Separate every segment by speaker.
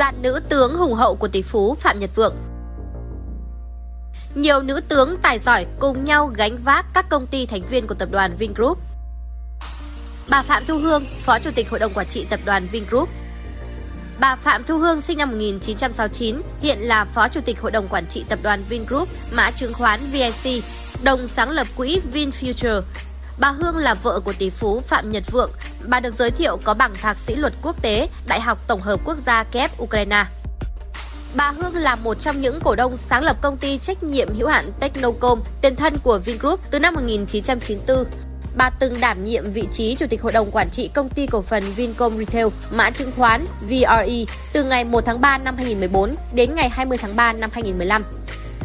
Speaker 1: Dàn nữ tướng hùng hậu của tỷ phú Phạm Nhật Vượng Nhiều nữ tướng tài giỏi cùng nhau gánh vác các công ty thành viên của tập đoàn Vingroup. Bà Phạm Thu Hương, Phó Chủ tịch Hội đồng Quản trị Tập đoàn Vingroup Bà Phạm Thu Hương sinh năm 1969, hiện là Phó Chủ tịch Hội đồng Quản trị Tập đoàn Vingroup, mã chứng khoán VIC, đồng sáng lập quỹ VinFuture. Bà Hương là vợ của tỷ phú Phạm Nhật Vượng. Bà được giới thiệu có bằng thạc sĩ luật quốc tế, Đại học Tổng hợp Quốc gia Kiev, Ukraine. Bà Hương là một trong những cổ đông sáng lập công ty trách nhiệm hữu hạn Technocom, tiền thân của Vingroup từ năm 1994. Bà từng đảm nhiệm vị trí Chủ tịch Hội đồng Quản trị Công ty Cổ phần Vincom Retail, mã chứng khoán VRE, từ ngày 1 tháng 3 năm 2014 đến ngày 20 tháng 3 năm 2015.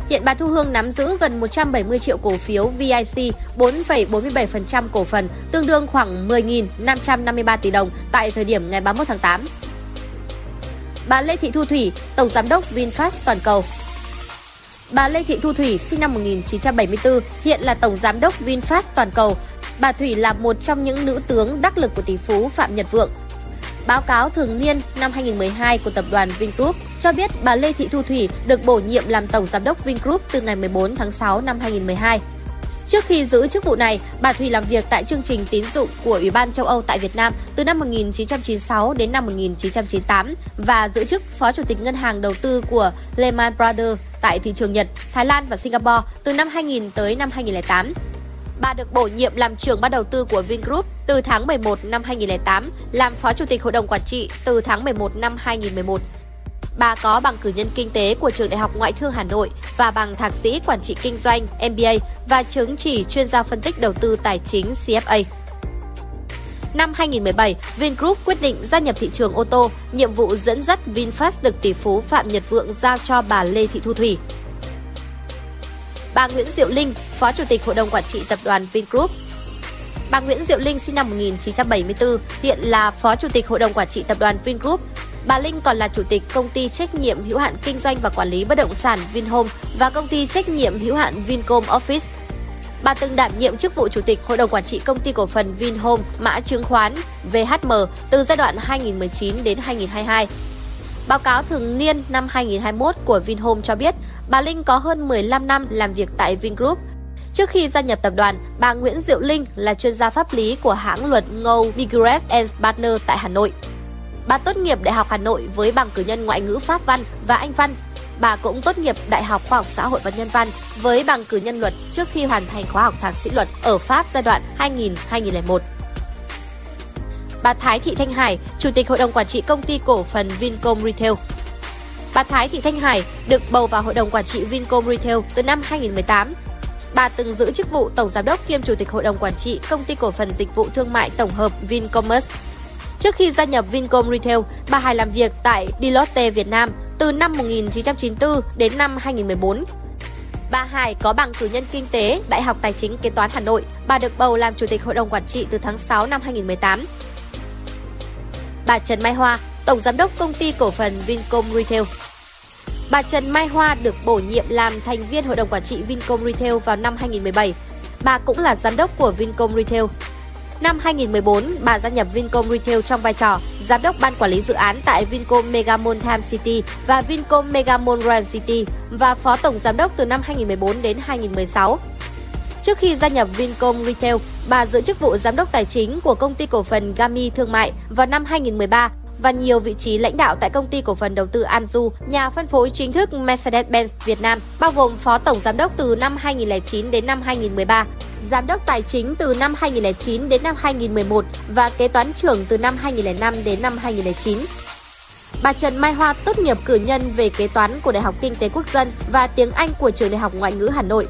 Speaker 1: Hiện bà Thu Hương nắm giữ gần 170 triệu cổ phiếu VIC, 4,47% cổ phần, tương đương khoảng 10.553 tỷ đồng tại thời điểm ngày 31 tháng 8. Bà Lê Thị Thu Thủy, Tổng Giám đốc VinFast Toàn cầu, Bà Lê Thị Thu Thủy sinh năm 1974, hiện là Tổng Giám đốc VinFast Toàn cầu, Bà Thủy là một trong những nữ tướng đắc lực của tỷ phú Phạm Nhật Vượng. Báo cáo thường niên năm 2012 của tập đoàn Vingroup cho biết bà Lê Thị Thu Thủy được bổ nhiệm làm tổng giám đốc Vingroup từ ngày 14 tháng 6 năm 2012. Trước khi giữ chức vụ này, bà Thủy làm việc tại chương trình tín dụng của Ủy ban châu Âu tại Việt Nam từ năm 1996 đến năm 1998 và giữ chức Phó Chủ tịch Ngân hàng Đầu tư của Lehman Brothers tại thị trường Nhật, Thái Lan và Singapore từ năm 2000 tới năm 2008. Bà được bổ nhiệm làm trưởng ban đầu tư của Vingroup từ tháng 11 năm 2008, làm phó chủ tịch hội đồng quản trị từ tháng 11 năm 2011. Bà có bằng cử nhân kinh tế của trường Đại học Ngoại thương Hà Nội và bằng thạc sĩ quản trị kinh doanh MBA và chứng chỉ chuyên gia phân tích đầu tư tài chính CFA. Năm 2017, Vingroup quyết định gia nhập thị trường ô tô, nhiệm vụ dẫn dắt VinFast được tỷ phú Phạm Nhật Vượng giao cho bà Lê Thị Thu Thủy. Bà Nguyễn Diệu Linh, Phó Chủ tịch Hội đồng Quản trị Tập đoàn Vingroup. Bà Nguyễn Diệu Linh sinh năm 1974, hiện là Phó Chủ tịch Hội đồng Quản trị Tập đoàn Vingroup. Bà Linh còn là Chủ tịch Công ty Trách nhiệm hữu hạn Kinh doanh và Quản lý Bất động sản Vinhome và Công ty Trách nhiệm hữu hạn Vincom Office. Bà từng đảm nhiệm chức vụ Chủ tịch Hội đồng Quản trị Công ty Cổ phần Vinhome mã chứng khoán VHM từ giai đoạn 2019 đến 2022 Báo cáo thường niên năm 2021 của Vinhome cho biết, bà Linh có hơn 15 năm làm việc tại Vingroup. Trước khi gia nhập tập đoàn, bà Nguyễn Diệu Linh là chuyên gia pháp lý của hãng luật Ngô Miguel Partner tại Hà Nội. Bà tốt nghiệp Đại học Hà Nội với bằng cử nhân ngoại ngữ Pháp văn và Anh văn. Bà cũng tốt nghiệp Đại học Khoa học Xã hội và Nhân văn với bằng cử nhân luật trước khi hoàn thành khóa học thạc sĩ luật ở Pháp giai đoạn 2000-2001 bà Thái Thị Thanh Hải, Chủ tịch Hội đồng Quản trị Công ty Cổ phần Vincom Retail. Bà Thái Thị Thanh Hải được bầu vào Hội đồng Quản trị Vincom Retail từ năm 2018. Bà từng giữ chức vụ Tổng Giám đốc kiêm Chủ tịch Hội đồng Quản trị Công ty Cổ phần Dịch vụ Thương mại Tổng hợp Vincommerce. Trước khi gia nhập Vincom Retail, bà Hải làm việc tại Deloitte Việt Nam từ năm 1994 đến năm 2014. Bà Hải có bằng cử nhân kinh tế, Đại học Tài chính Kế toán Hà Nội. Bà được bầu làm Chủ tịch Hội đồng Quản trị từ tháng 6 năm 2018 bà Trần Mai Hoa, Tổng Giám đốc Công ty Cổ phần Vincom Retail. Bà Trần Mai Hoa được bổ nhiệm làm thành viên Hội đồng Quản trị Vincom Retail vào năm 2017. Bà cũng là giám đốc của Vincom Retail. Năm 2014, bà gia nhập Vincom Retail trong vai trò giám đốc ban quản lý dự án tại Vincom Megamall Time City và Vincom Megamall Grand City và phó tổng giám đốc từ năm 2014 đến 2016. Trước khi gia nhập Vincom Retail, bà giữ chức vụ giám đốc tài chính của công ty cổ phần Gami Thương mại vào năm 2013 và nhiều vị trí lãnh đạo tại công ty cổ phần đầu tư Anju, nhà phân phối chính thức Mercedes-Benz Việt Nam, bao gồm phó tổng giám đốc từ năm 2009 đến năm 2013, giám đốc tài chính từ năm 2009 đến năm 2011 và kế toán trưởng từ năm 2005 đến năm 2009. Bà Trần Mai Hoa tốt nghiệp cử nhân về kế toán của Đại học Kinh tế Quốc dân và tiếng Anh của Trường Đại học Ngoại ngữ Hà Nội.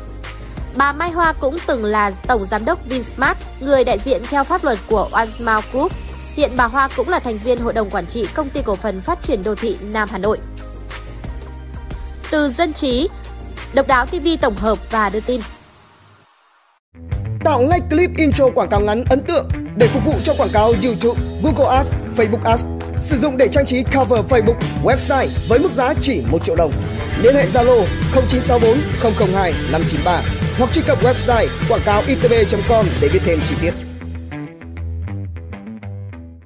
Speaker 1: Bà Mai Hoa cũng từng là tổng giám đốc Vinsmart, người đại diện theo pháp luật của OneSmile Group. Hiện bà Hoa cũng là thành viên hội đồng quản trị công ty cổ phần phát triển đô thị Nam Hà Nội. Từ dân trí, Độc đáo TV tổng hợp và đưa tin.
Speaker 2: Tạo ngay clip intro quảng cáo ngắn ấn tượng để phục vụ cho quảng cáo YouTube, Google Ads, Facebook Ads. Sử dụng để trang trí cover Facebook, website với mức giá chỉ 1 triệu đồng. Liên hệ Zalo 0964 002 593 hoặc truy cập website quảng cáo itb.com để biết thêm chi tiết.